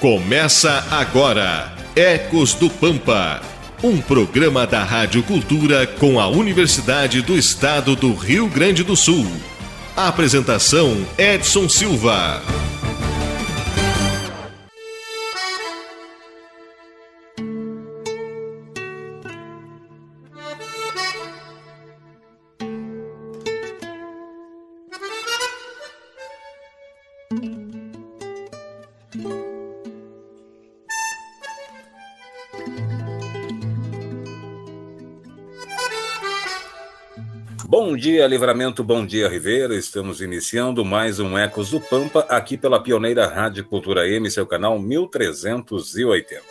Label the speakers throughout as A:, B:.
A: Começa agora Ecos do Pampa, um programa da Rádio Cultura com a Universidade do Estado do Rio Grande do Sul. Apresentação Edson Silva.
B: Bom dia, Livramento, bom dia, Ribeira. Estamos iniciando mais um Ecos do Pampa aqui pela pioneira Rádio Cultura M, seu canal 1380.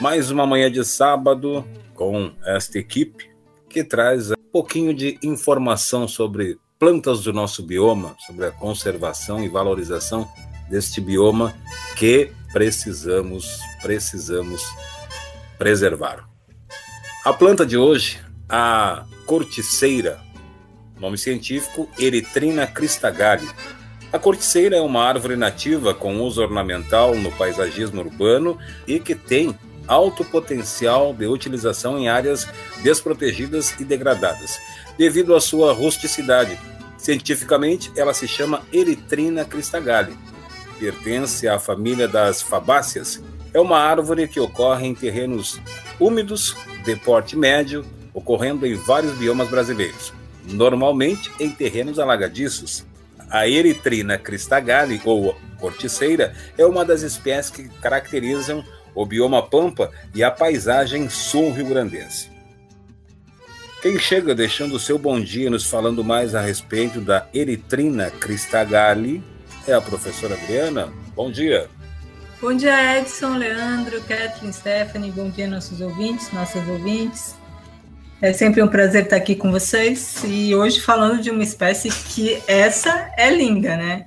B: Mais uma manhã de sábado com esta equipe que traz um pouquinho de informação sobre plantas do nosso bioma, sobre a conservação e valorização deste bioma que precisamos, precisamos preservar. A planta de hoje, a corticeira, Nome científico: Erythrina cristagalli. A corticeira é uma árvore nativa com uso ornamental no paisagismo urbano e que tem alto potencial de utilização em áreas desprotegidas e degradadas, devido à sua rusticidade. Cientificamente, ela se chama Erythrina cristagalli. Pertence à família das fabáceas. É uma árvore que ocorre em terrenos úmidos de porte médio, ocorrendo em vários biomas brasileiros normalmente em terrenos alagadiços. A Eritrina cristagalli, ou corticeira, é uma das espécies que caracterizam o bioma pampa e a paisagem sul-rio-grandense. Quem chega deixando o seu bom dia nos falando mais a respeito da Eritrina cristagalli é a professora Adriana. Bom dia.
C: Bom dia, Edson, Leandro, Kathleen, Stephanie. Bom dia, nossos ouvintes, nossas ouvintes. É sempre um prazer estar aqui com vocês e hoje falando de uma espécie que essa é linda, né?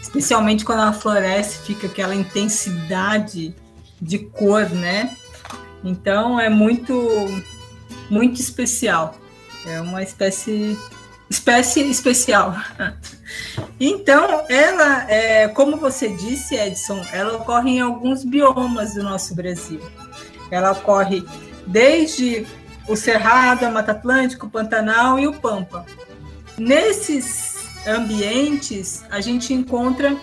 C: Especialmente quando ela floresce, fica aquela intensidade de cor, né? Então é muito muito especial. É uma espécie espécie especial. Então, ela, é, como você disse, Edson, ela ocorre em alguns biomas do nosso Brasil. Ela ocorre desde o Cerrado, a Mata Atlântica, o Pantanal e o Pampa. Nesses ambientes, a gente encontra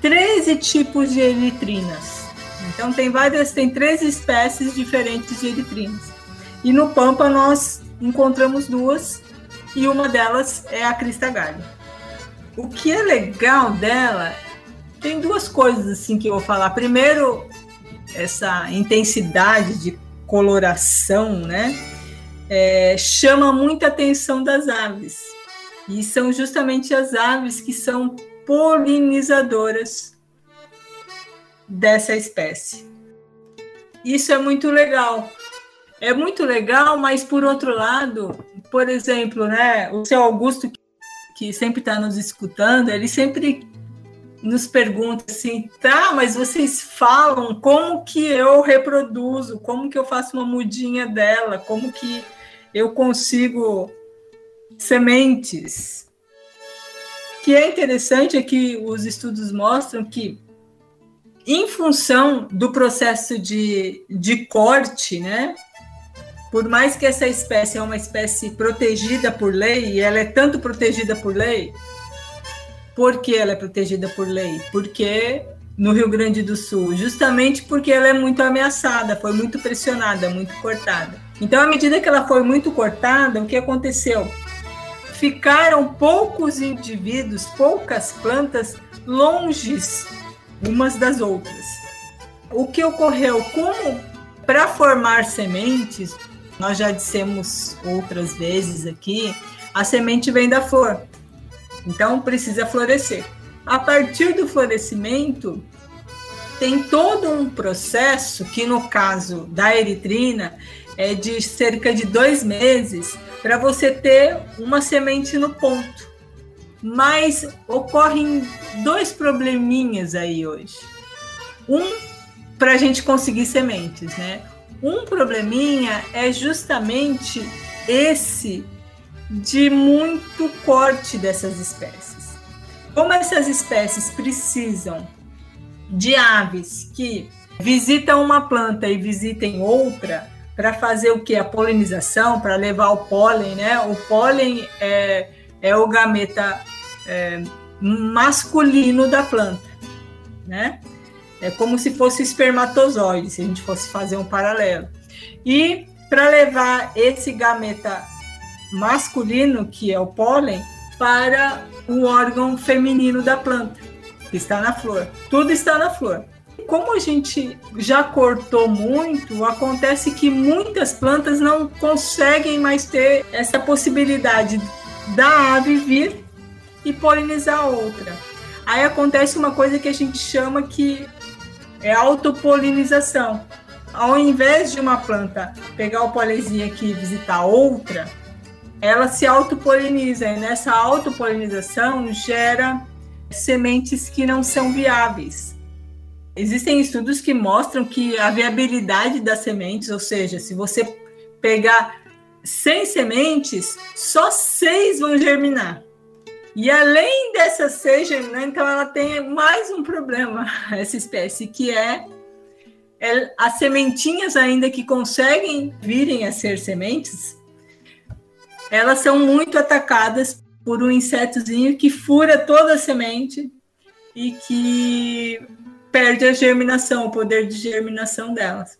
C: 13 tipos de eritrinas. Então tem várias, tem três espécies diferentes de eritrinas. E no Pampa nós encontramos duas e uma delas é a cristagalho. O que é legal dela tem duas coisas assim que eu vou falar. Primeiro, essa intensidade de coloração, né? É, chama muita atenção das aves. E são justamente as aves que são polinizadoras dessa espécie. Isso é muito legal. É muito legal, mas por outro lado, por exemplo, né, o seu Augusto, que sempre está nos escutando, ele sempre nos pergunta assim, tá, mas vocês falam como que eu reproduzo, como que eu faço uma mudinha dela, como que eu consigo sementes. O que é interessante é que os estudos mostram que, em função do processo de, de corte, né, por mais que essa espécie é uma espécie protegida por lei, e ela é tanto protegida por lei, por que ela é protegida por lei? Porque no Rio Grande do Sul, justamente porque ela é muito ameaçada, foi muito pressionada, muito cortada. Então, à medida que ela foi muito cortada, o que aconteceu? Ficaram poucos indivíduos, poucas plantas longes umas das outras. O que ocorreu? Como para formar sementes, nós já dissemos outras vezes aqui, a semente vem da flor. Então precisa florescer. A partir do florescimento, tem todo um processo que, no caso da eritrina, é de cerca de dois meses para você ter uma semente no ponto. Mas ocorrem dois probleminhas aí hoje. Um, para a gente conseguir sementes, né? Um probleminha é justamente esse de muito corte dessas espécies. Como essas espécies precisam de aves que visitam uma planta e visitem outra para fazer o que? A polinização, para levar o pólen, né? O pólen é, é o gameta é, masculino da planta, né? É como se fosse espermatozoide, se a gente fosse fazer um paralelo. E para levar esse gameta masculino, que é o pólen, para o órgão feminino da planta, que está na flor. Tudo está na flor. Como a gente já cortou muito, acontece que muitas plantas não conseguem mais ter essa possibilidade da ave vir e polinizar outra. Aí acontece uma coisa que a gente chama que é autopolinização. Ao invés de uma planta pegar o polenzinho aqui e visitar outra, ela se autopoliniza e nessa autopolinização gera sementes que não são viáveis. Existem estudos que mostram que a viabilidade das sementes, ou seja, se você pegar 100 sementes, só seis vão germinar. E além dessas seis germinar, então ela tem mais um problema, essa espécie, que é, é as sementinhas ainda que conseguem virem a ser sementes, elas são muito atacadas por um insetozinho que fura toda a semente e que perde a germinação, o poder de germinação delas.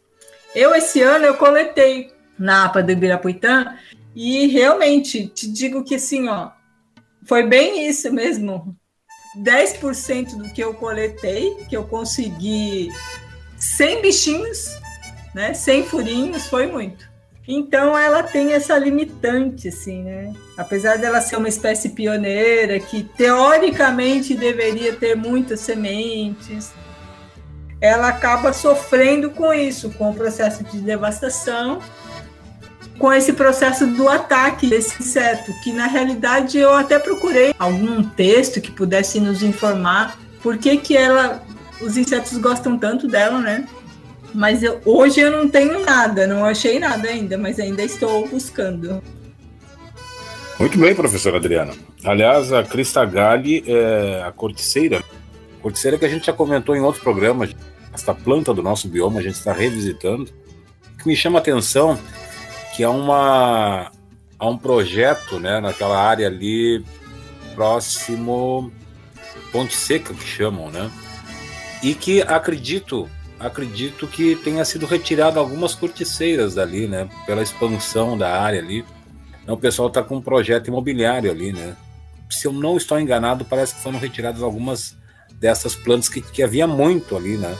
C: Eu, esse ano, eu coletei na APA do Ibirapuitã e realmente te digo que assim, ó, foi bem isso mesmo. 10% do que eu coletei, que eu consegui sem bichinhos, né, sem furinhos, foi muito. Então ela tem essa limitante, assim, né? Apesar dela ser uma espécie pioneira, que teoricamente deveria ter muitas sementes, ela acaba sofrendo com isso, com o processo de devastação, com esse processo do ataque desse inseto, que na realidade eu até procurei algum texto que pudesse nos informar por que, que ela, os insetos gostam tanto dela, né? Mas eu, hoje eu não tenho nada, não achei nada ainda, mas ainda estou buscando.
B: Muito bem, professora Adriana. Aliás, a Crista Galli é a corticeira. Corticeira que a gente já comentou em outros programas. Esta planta do nosso bioma a gente está revisitando. O que me chama a atenção que é uma há um projeto, né, naquela área ali próximo Ponte Seca que chamam, né? E que acredito acredito que tenha sido retirado algumas corticeiras dali, né? Pela expansão da área ali. Então, o pessoal está com um projeto imobiliário ali, né? Se eu não estou enganado, parece que foram retiradas algumas dessas plantas que, que havia muito ali, né?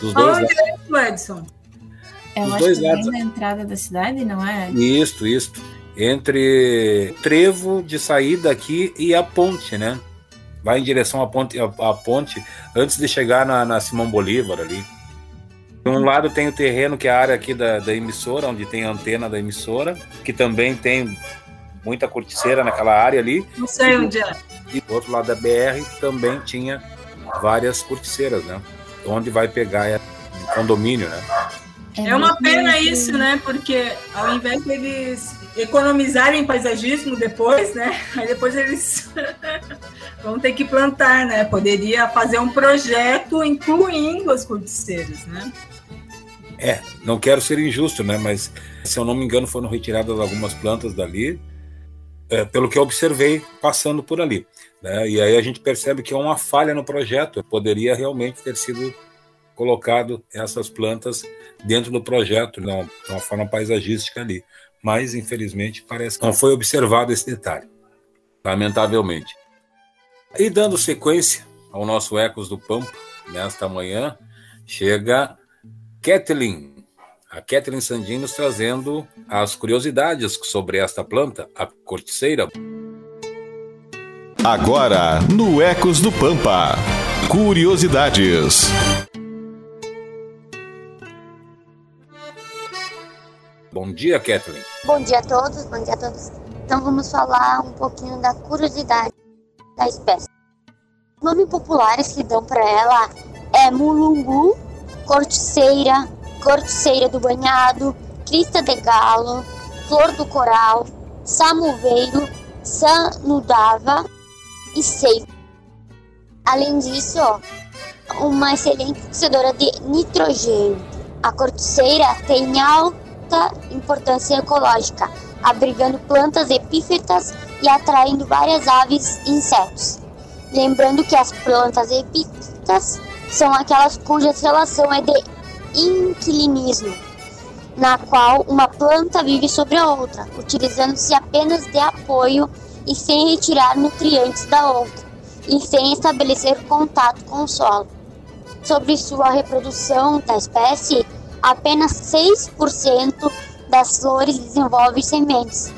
C: Dos dois Onde é isso, Edson?
D: Eu Dos acho dois que lados. na entrada da cidade, não é?
B: Isso, isso. Entre trevo de saída aqui e a ponte, né? Vai em direção à ponte, à, à ponte antes de chegar na, na Simão Bolívar ali. De um lado tem o terreno, que é a área aqui da, da emissora, onde tem a antena da emissora, que também tem muita corticeira naquela área ali.
C: Não sei onde é.
B: E do outro lado da BR também tinha várias corticeiras, né? Onde vai pegar é condomínio, né?
C: É, é uma pena isso, né? Porque ao invés deles economizarem paisagismo depois, né? Aí depois eles vão ter que plantar, né? Poderia fazer um projeto incluindo as corticeiras, né?
B: É, não quero ser injusto, né? Mas se eu não me engano, foram retiradas algumas plantas dali, é, pelo que eu observei passando por ali. Né? E aí a gente percebe que é uma falha no projeto. Poderia realmente ter sido colocado essas plantas dentro do projeto, de uma, forma paisagística ali. Mas, infelizmente, parece que não foi observado esse detalhe, lamentavelmente. E dando sequência ao nosso Ecos do Pampa, nesta manhã, chega Kathleen, a Kathleen Sandinos trazendo as curiosidades sobre esta planta, a corticeira.
A: Agora, no Ecos do Pampa, curiosidades.
B: Bom dia, Kathleen.
E: Bom dia a todos, bom dia a todos. Então vamos falar um pouquinho da curiosidade da espécie. Os nomes populares que dão para ela é mulungu, corticeira, corticeira do banhado, crista de galo, flor do coral, samuveiro, sanudava e seivo. Além disso, uma excelente fixadora de nitrogênio. A corticeira tem alta importância ecológica, abrigando plantas epífitas e atraindo várias aves e insetos. Lembrando que as plantas epífitas são aquelas cuja relação é de inquilinismo, na qual uma planta vive sobre a outra, utilizando-se apenas de apoio e sem retirar nutrientes da outra, e sem estabelecer contato com o solo. Sobre sua reprodução da espécie, apenas 6% das flores desenvolvem sementes,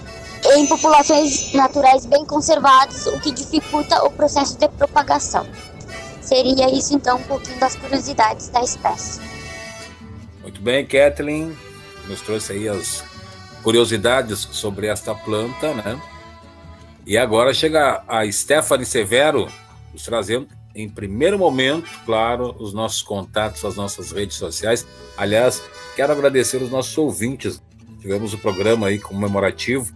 E: em populações naturais bem conservadas, o que dificulta o processo de propagação. Seria isso então um pouquinho das curiosidades da espécie.
B: Muito bem, Kathleen, nos trouxe aí as curiosidades sobre esta planta, né? E agora chega a Stephanie Severo, nos trazendo em primeiro momento, claro, os nossos contatos, as nossas redes sociais. Aliás, quero agradecer os nossos ouvintes. Tivemos o um programa aí comemorativo,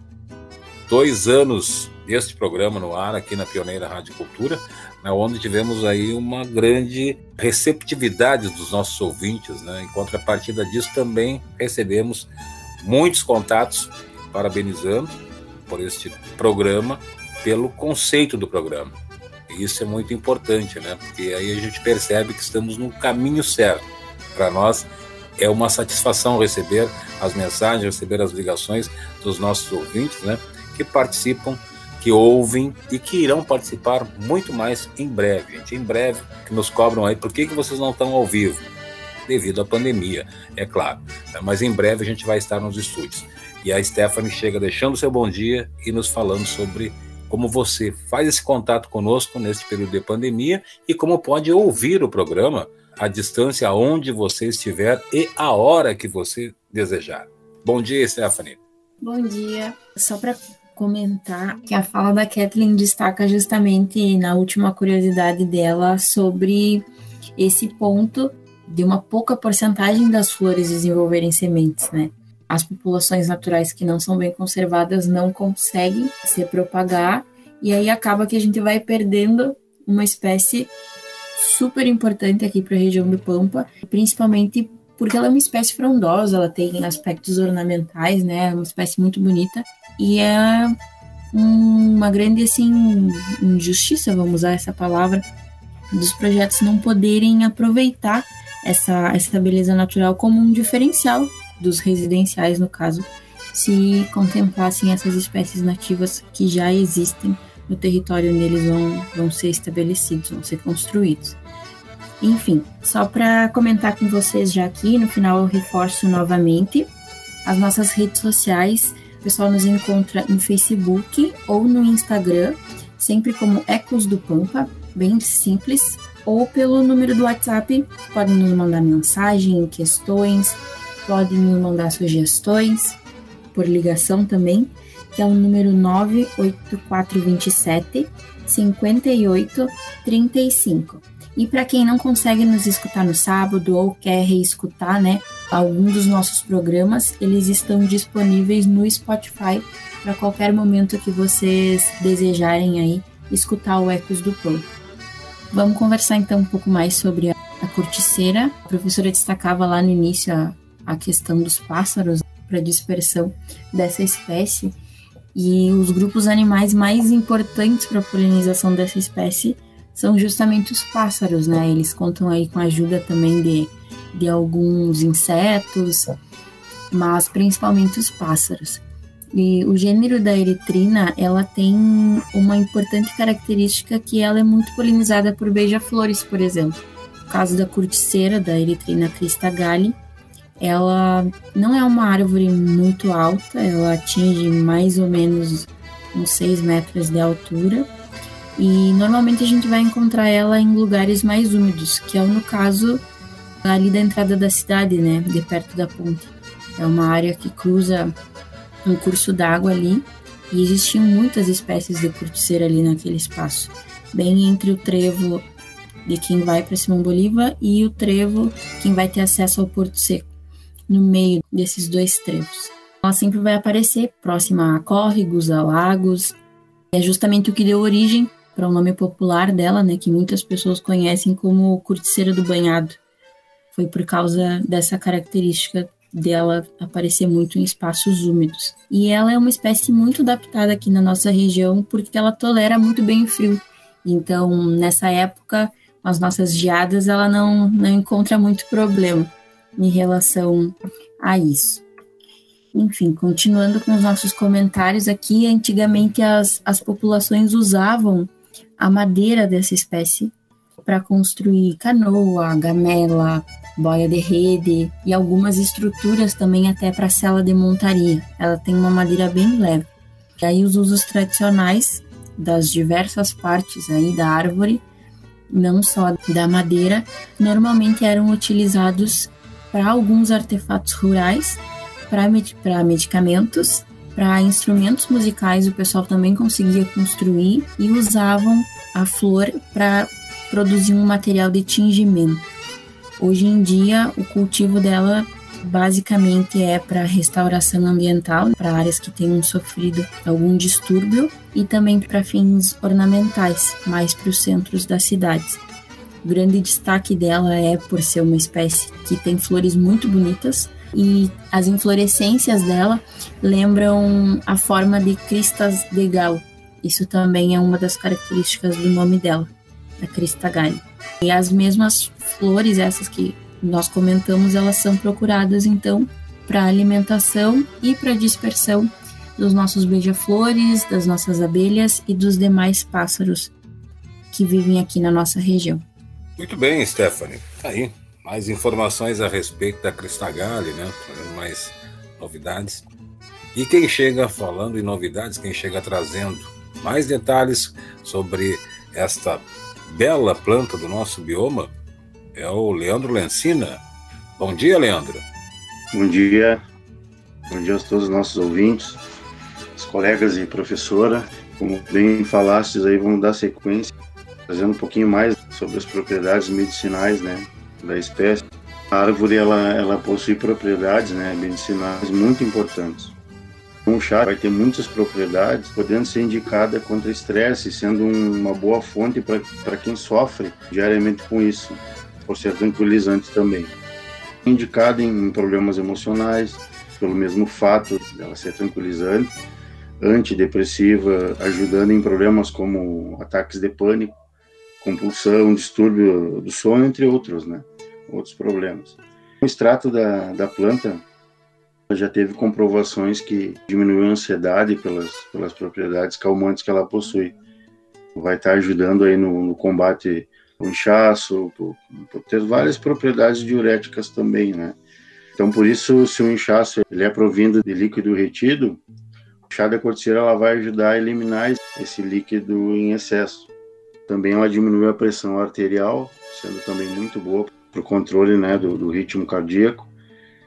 B: dois anos deste programa no ar aqui na Pioneira Rádio Cultura, né, onde tivemos aí uma grande receptividade dos nossos ouvintes. Né? Em contrapartida disso, também recebemos muitos contatos parabenizando por este programa, pelo conceito do programa. E isso é muito importante, né? Porque aí a gente percebe que estamos no caminho certo. Para nós é uma satisfação receber as mensagens, receber as ligações dos nossos ouvintes, né? Que participam, que ouvem e que irão participar muito mais em breve, gente. Em breve, que nos cobram aí, por que, que vocês não estão ao vivo? Devido à pandemia, é claro. Mas em breve a gente vai estar nos estúdios. E a Stephanie chega deixando seu bom dia e nos falando sobre como você faz esse contato conosco neste período de pandemia e como pode ouvir o programa à distância aonde você estiver e a hora que você desejar. Bom dia, Stephanie.
D: Bom dia. Só para comentar que a fala da Kathleen destaca justamente na última curiosidade dela sobre esse ponto de uma pouca porcentagem das flores desenvolverem sementes, né? as populações naturais que não são bem conservadas não conseguem se propagar e aí acaba que a gente vai perdendo uma espécie super importante aqui para a região do Pampa, principalmente porque ela é uma espécie frondosa, ela tem aspectos ornamentais, né? É uma espécie muito bonita e é uma grande assim injustiça, vamos usar essa palavra, dos projetos não poderem aproveitar essa, essa beleza natural como um diferencial dos residenciais, no caso, se contemplassem essas espécies nativas que já existem no território onde eles vão, vão ser estabelecidos, vão ser construídos. Enfim, só para comentar com vocês já aqui, no final eu reforço novamente as nossas redes sociais. O pessoal nos encontra no Facebook ou no Instagram, sempre como Ecos do Pampa, bem simples, ou pelo número do WhatsApp. Podem nos mandar mensagem, questões, podem me mandar sugestões por ligação também, que é o número 98427 5835. E para quem não consegue nos escutar no sábado ou quer reescutar, né, algum dos nossos programas, eles estão disponíveis no Spotify para qualquer momento que vocês desejarem aí escutar o Ecos do Pão. Vamos conversar então um pouco mais sobre a, corticeira. A professora destacava lá no início a, a questão dos pássaros para dispersão dessa espécie e os grupos animais mais importantes para a polinização dessa espécie são justamente os pássaros, né? Eles contam aí com a ajuda também de, de alguns insetos, mas principalmente os pássaros. E o gênero da eritrina, ela tem uma importante característica que ela é muito polinizada por beija-flores, por exemplo. No caso da corticeira, da eritrina crista galli, ela não é uma árvore muito alta, ela atinge mais ou menos uns 6 metros de altura. E normalmente a gente vai encontrar ela em lugares mais úmidos, que é no caso ali da entrada da cidade, né, de perto da ponte. É uma área que cruza um curso d'água ali e existiam muitas espécies de corticeira ali naquele espaço, bem entre o trevo de quem vai para Simão Bolívar e o trevo quem vai ter acesso ao Porto Seco no meio desses dois trevos. Ela sempre vai aparecer próxima a córregos, a lagos. É justamente o que deu origem para o nome popular dela, né, que muitas pessoas conhecem como corticeira do banhado. Foi por causa dessa característica dela aparecer muito em espaços úmidos. E ela é uma espécie muito adaptada aqui na nossa região porque ela tolera muito bem o frio. Então, nessa época, as nossas geadas, ela não, não encontra muito problema em relação a isso. Enfim, continuando com os nossos comentários aqui, antigamente as, as populações usavam a madeira dessa espécie para construir canoa, gamela, boia de rede e algumas estruturas também até para cela de montaria. Ela tem uma madeira bem leve. E aí os usos tradicionais das diversas partes aí da árvore, não só da madeira, normalmente eram utilizados para alguns artefatos rurais, para med medicamentos, para instrumentos musicais o pessoal também conseguia construir e usavam a flor para produzir um material de tingimento. Hoje em dia, o cultivo dela basicamente é para restauração ambiental, para áreas que tenham sofrido algum distúrbio e também para fins ornamentais, mais para os centros das cidades. O grande destaque dela é por ser uma espécie que tem flores muito bonitas e as inflorescências dela lembram a forma de cristas de galo. Isso também é uma das características do nome dela, da crista galho. E as mesmas flores, essas que nós comentamos, elas são procuradas então para alimentação e para dispersão dos nossos beija-flores, das nossas abelhas e dos demais pássaros que vivem aqui na nossa região.
B: Muito bem, Stephanie. Tá aí, mais informações a respeito da Cristagalli, né? Trazendo mais novidades. E quem chega falando em novidades, quem chega trazendo mais detalhes sobre esta bela planta do nosso bioma é o Leandro Lencina. Bom dia, Leandro.
F: Bom dia. Bom dia a todos os nossos ouvintes, os colegas e professora. Como bem falastes aí, vamos dar sequência, trazendo um pouquinho mais sobre as propriedades medicinais, né, da espécie. A árvore, ela, ela possui propriedades, né, medicinais muito importantes. Um chá vai ter muitas propriedades, podendo ser indicada contra estresse, sendo uma boa fonte para quem sofre diariamente com isso por ser tranquilizante também. Indicada em problemas emocionais, pelo mesmo fato dela ser tranquilizante, antidepressiva, ajudando em problemas como ataques de pânico, compulsão, distúrbio do sono, entre outros, né? Outros problemas. O extrato da, da planta já teve comprovações que diminuiu a ansiedade pelas, pelas propriedades calmantes que ela possui. Vai estar ajudando aí no, no combate o inchaço, por, por, ter várias propriedades diuréticas também, né? Então, por isso, se o inchaço ele é provindo de líquido retido, o chá da corticeira ela vai ajudar a eliminar esse líquido em excesso. Também ela diminui a pressão arterial, sendo também muito boa para o controle né, do, do, ritmo cardíaco.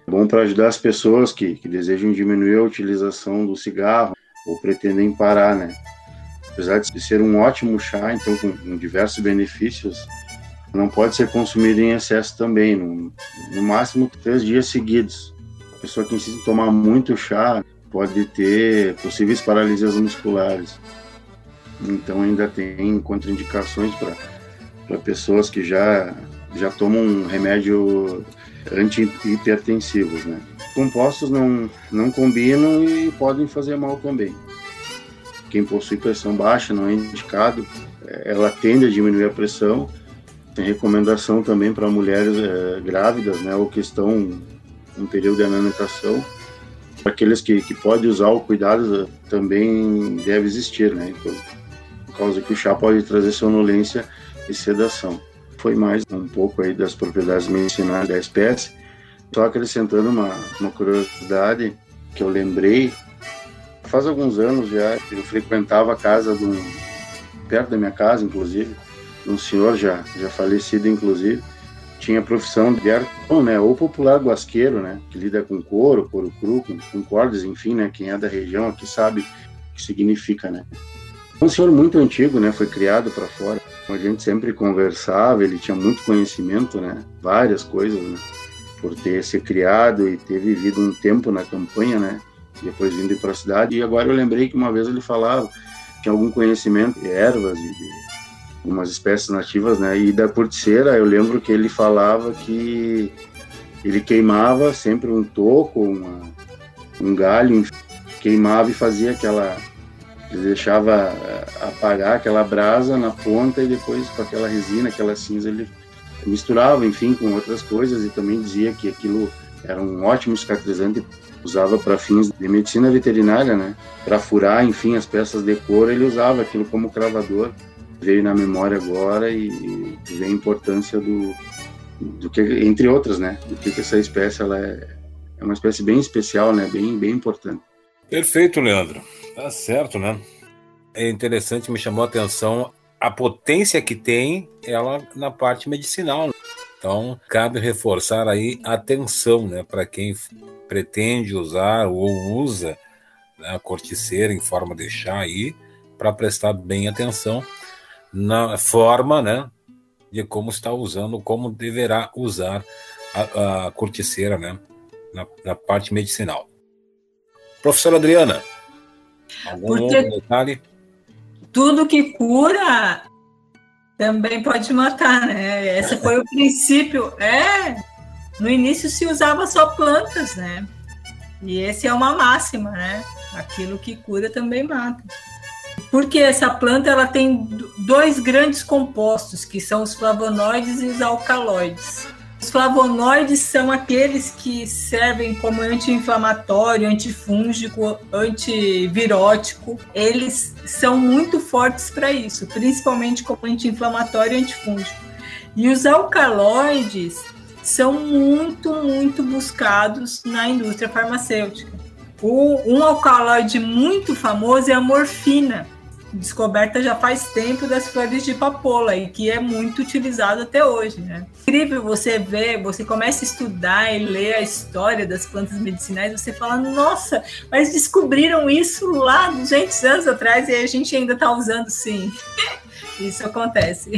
F: Bom para ajudar as pessoas que, que desejam diminuir a utilização do cigarro ou pretendem parar, né? apesar de ser um ótimo chá, então com, com diversos benefícios, não pode ser consumido em excesso também, no, no máximo três dias seguidos. A pessoa que insiste em tomar muito chá pode ter possíveis paralisias musculares. Então ainda tem contraindicações para pessoas que já já tomam um remédio anti-hipertensivos, né? Compostos não não combinam e podem fazer mal também quem possui pressão baixa não é indicado, é, ela tende a diminuir a pressão. Tem recomendação também para mulheres é, grávidas, né, ou que estão em período de amamentação. Aqueles que, que podem usar o cuidado é, também deve existir, né, por, por causa que o chá pode trazer sonolência e sedação. Foi mais um pouco aí das propriedades medicinais da espécie. Só acrescentando uma, uma curiosidade que eu lembrei faz alguns anos já, eu frequentava a casa de um, perto da minha casa, inclusive, um senhor já, já falecido, inclusive, tinha profissão de artão, né, ou popular guasqueiro, né, que lida com couro, couro cru, com, com cordas, enfim, né, quem é da região aqui sabe o que significa, né. Um senhor muito antigo, né, foi criado para fora, a gente sempre conversava, ele tinha muito conhecimento, né, várias coisas, né, por ter se criado e ter vivido um tempo na campanha, né, depois vindo para a cidade. E agora eu lembrei que uma vez ele falava tinha algum conhecimento de ervas e de umas espécies nativas, né? E da corticeira, eu lembro que ele falava que ele queimava sempre um toco, uma, um galho, queimava e fazia aquela ele deixava eh, apagar aquela brasa na ponta e depois com aquela resina, aquela cinza ele misturava, enfim, com outras coisas e também dizia que aquilo era um ótimo cicatrizante, usava para fins de medicina veterinária, né? Para furar, enfim, as peças de couro, ele usava aquilo como cravador. Veio na memória agora e, e vê a importância do, do que, entre outras, né? Do que, que essa espécie ela é, é uma espécie bem especial, né? Bem, bem importante.
B: Perfeito, Leandro. Tá certo, né? É interessante, me chamou a atenção a potência que tem ela na parte medicinal. Então, cabe reforçar aí a atenção, né, para quem pretende usar ou usa né, a corticeira em forma de chá aí, para prestar bem atenção na forma, né, de como está usando, como deverá usar a, a corticeira, né, na, na, parte medicinal. Professora Adriana, algum Porque... detalhe?
C: tudo que cura também pode matar, né? Esse foi o princípio. É, no início se usava só plantas, né? E esse é uma máxima, né? Aquilo que cura também mata. Porque essa planta ela tem dois grandes compostos, que são os flavonoides e os alcaloides. Os flavonoides são aqueles que servem como anti-inflamatório, antifúngico, antivirótico. Eles são muito fortes para isso, principalmente como anti-inflamatório e antifúngico. E os alcaloides são muito, muito buscados na indústria farmacêutica. O, um alcaloide muito famoso é a morfina descoberta já faz tempo das flores de papoula e que é muito utilizado até hoje, né? Incrível você ver, você começa a estudar e ler a história das plantas medicinais, você fala, nossa, mas descobriram isso lá 200 anos atrás e a gente ainda está usando sim. isso acontece.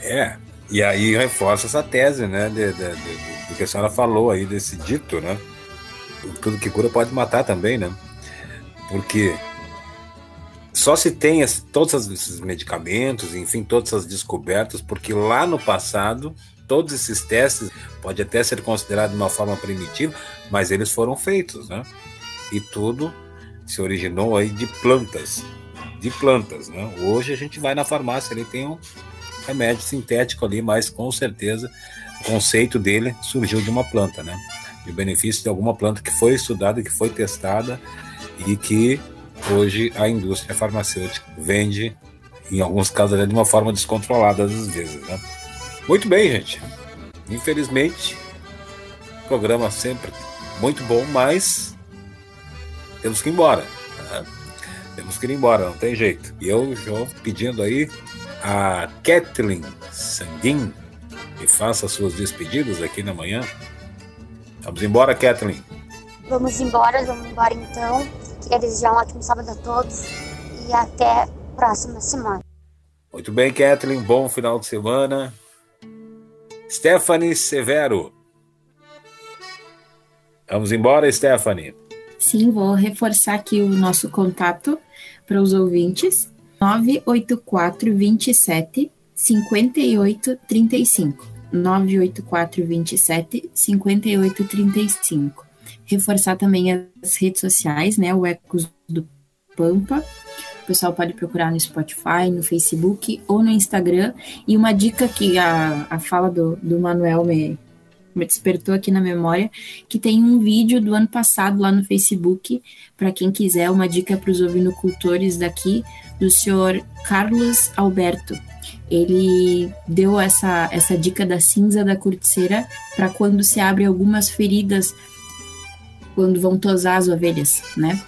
B: É, e aí reforça essa tese, né, de, de, de, do que a senhora falou aí, desse dito, né? Tudo que cura pode matar também, né? Porque só se tem todos esses medicamentos, enfim, todas essas descobertas, porque lá no passado, todos esses testes pode até ser considerado de uma forma primitiva, mas eles foram feitos, né? E tudo se originou aí de plantas, de plantas, né? Hoje a gente vai na farmácia, ele tem um remédio sintético ali, mas com certeza o conceito dele surgiu de uma planta, né? De benefício de alguma planta que foi estudada, que foi testada e que hoje a indústria farmacêutica vende, em alguns casos, de uma forma descontrolada às vezes. Né? Muito bem, gente. Infelizmente, programa sempre muito bom, mas temos que ir embora. Né? Temos que ir embora, não tem jeito. E eu estou pedindo aí a Kathleen Sanguin que faça suas despedidas aqui na manhã. Vamos embora, Kathleen.
E: Vamos embora, vamos embora então. Queria desejar um ótimo sábado a todos e até a próxima semana.
B: Muito bem, Kathleen. Bom final de semana. Stephanie Severo. Vamos embora, Stephanie.
D: Sim, vou reforçar aqui o nosso contato para os ouvintes. 984 27 58 35. 984 27 58 35 reforçar também as redes sociais, né? O Ecos do Pampa. O pessoal pode procurar no Spotify, no Facebook ou no Instagram. E uma dica que a, a fala do, do Manuel me, me despertou aqui na memória, que tem um vídeo do ano passado lá no Facebook, para quem quiser, uma dica para os ovinocultores daqui, do senhor Carlos Alberto. Ele deu essa, essa dica da cinza da corticeira para quando se abre algumas feridas quando vão tosar as ovelhas, né?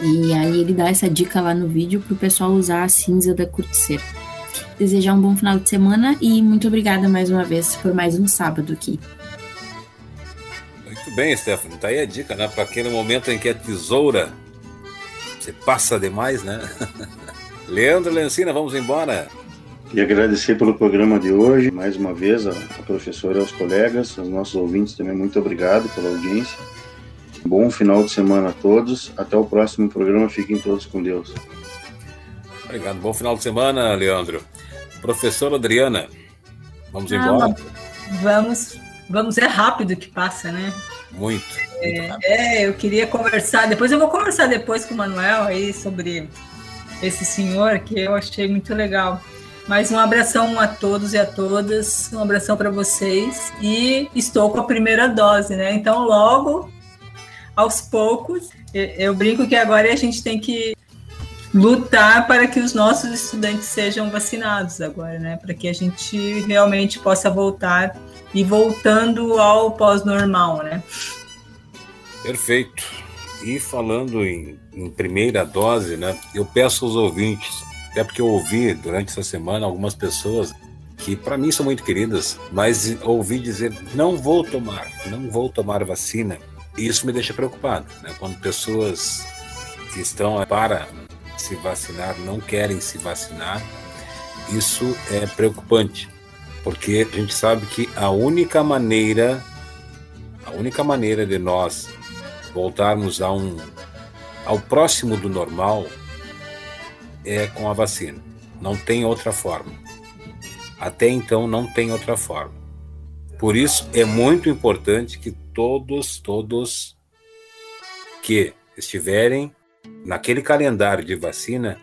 D: E aí ele dá essa dica lá no vídeo pro pessoal usar a cinza da corticeira. Desejar um bom final de semana e muito obrigada mais uma vez por mais um sábado aqui.
B: Muito bem, Stephanie. Tá aí a dica, né? Para aquele momento em que a tesoura você passa demais, né? Leandro Lencina, vamos embora.
F: E agradecer pelo programa de hoje, mais uma vez, a, a professora, aos colegas, aos nossos ouvintes também, muito obrigado pela audiência. Bom final de semana a todos. Até o próximo programa. Fiquem todos com Deus.
B: Obrigado. Bom final de semana, Leandro. Professora Adriana, vamos ah, embora?
C: Vamos, vamos, é rápido que passa, né?
B: Muito.
C: É, é, eu queria conversar, depois eu vou conversar depois com o Manuel aí sobre esse senhor que eu achei muito legal. Mas um abração a todos e a todas, um abração para vocês e estou com a primeira dose, né? Então logo, aos poucos, eu brinco que agora a gente tem que lutar para que os nossos estudantes sejam vacinados agora, né? Para que a gente realmente possa voltar e voltando ao pós-normal, né?
B: Perfeito. E falando em, em, primeira dose, né? Eu peço aos ouvintes, até porque eu ouvi durante essa semana algumas pessoas que para mim são muito queridas, mas ouvi dizer não vou tomar, não vou tomar vacina. Isso me deixa preocupado, né? Quando pessoas que estão para se vacinar não querem se vacinar, isso é preocupante, porque a gente sabe que a única maneira, a única maneira de nós voltarmos a um, ao próximo do normal é com a vacina. Não tem outra forma. Até então não tem outra forma. Por isso é muito importante que todos, todos que estiverem naquele calendário de vacina,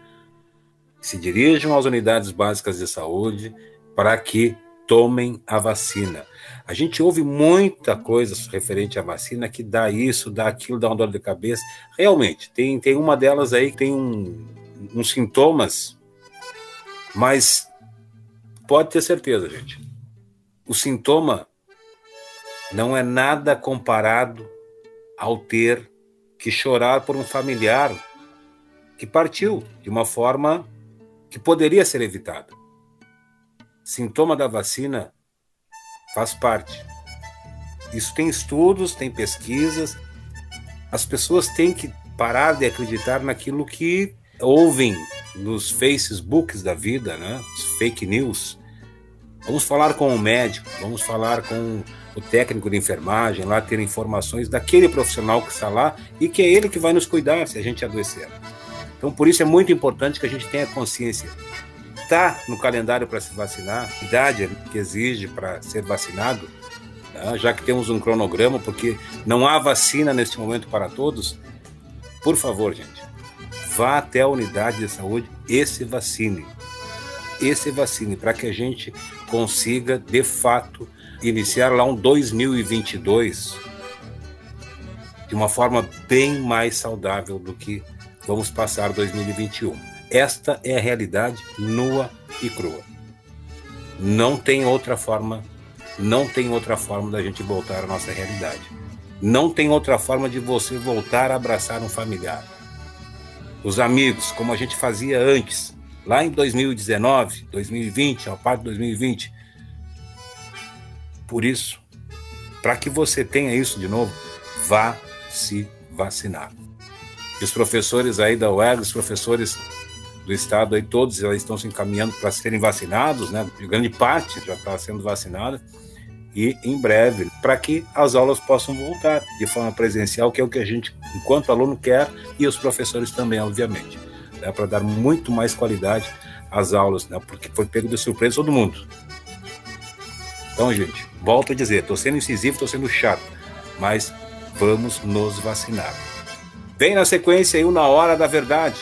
B: se dirijam às unidades básicas de saúde para que tomem a vacina. A gente ouve muita coisa referente à vacina que dá isso, dá aquilo, dá uma dor de cabeça. Realmente, tem, tem uma delas aí que tem um, uns sintomas, mas pode ter certeza, gente. O sintoma não é nada comparado ao ter que chorar por um familiar que partiu de uma forma que poderia ser evitada. Sintoma da vacina faz parte. Isso tem estudos, tem pesquisas. As pessoas têm que parar de acreditar naquilo que ouvem nos Facebooks da vida, né? Os fake news. Vamos falar com o médico, vamos falar com o técnico de enfermagem, lá ter informações daquele profissional que está lá e que é ele que vai nos cuidar se a gente adoecer. Então, por isso é muito importante que a gente tenha consciência. Está no calendário para se vacinar, idade que exige para ser vacinado, tá? já que temos um cronograma, porque não há vacina neste momento para todos. Por favor, gente, vá até a unidade de saúde e se vacine. E se vacine para que a gente consiga, de fato, iniciar lá um 2022 de uma forma bem mais saudável do que vamos passar 2021. Esta é a realidade nua e crua. Não tem outra forma, não tem outra forma da gente voltar à nossa realidade. Não tem outra forma de você voltar a abraçar um familiar. Os amigos, como a gente fazia antes, lá em 2019, 2020, a parte de 2020, por isso, para que você tenha isso de novo, vá se vacinar. E os professores aí da UERG, os professores do estado aí, todos já estão se encaminhando para serem vacinados, né? Grande parte já está sendo vacinada e em breve, para que as aulas possam voltar de forma presencial, que é o que a gente, enquanto aluno, quer e os professores também, obviamente, né? para dar muito mais qualidade às aulas, né? porque foi pego de surpresa todo mundo. Então, gente, volto a dizer, estou sendo incisivo, estou sendo chato, mas vamos nos vacinar. Vem na sequência aí o Na Hora da Verdade,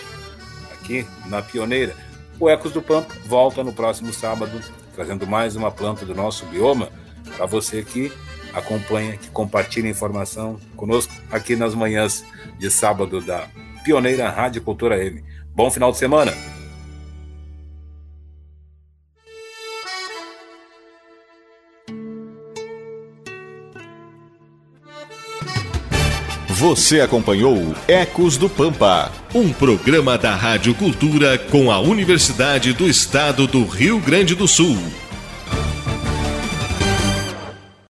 B: aqui na Pioneira. O Ecos do Pampa volta no próximo sábado, trazendo mais uma planta do nosso bioma para você que acompanha, que compartilha informação conosco aqui nas manhãs de sábado da Pioneira Rádio Cultura M. Bom final de semana!
A: Você acompanhou Ecos do Pampa, um programa da Rádio Cultura com a Universidade do Estado do Rio Grande do Sul.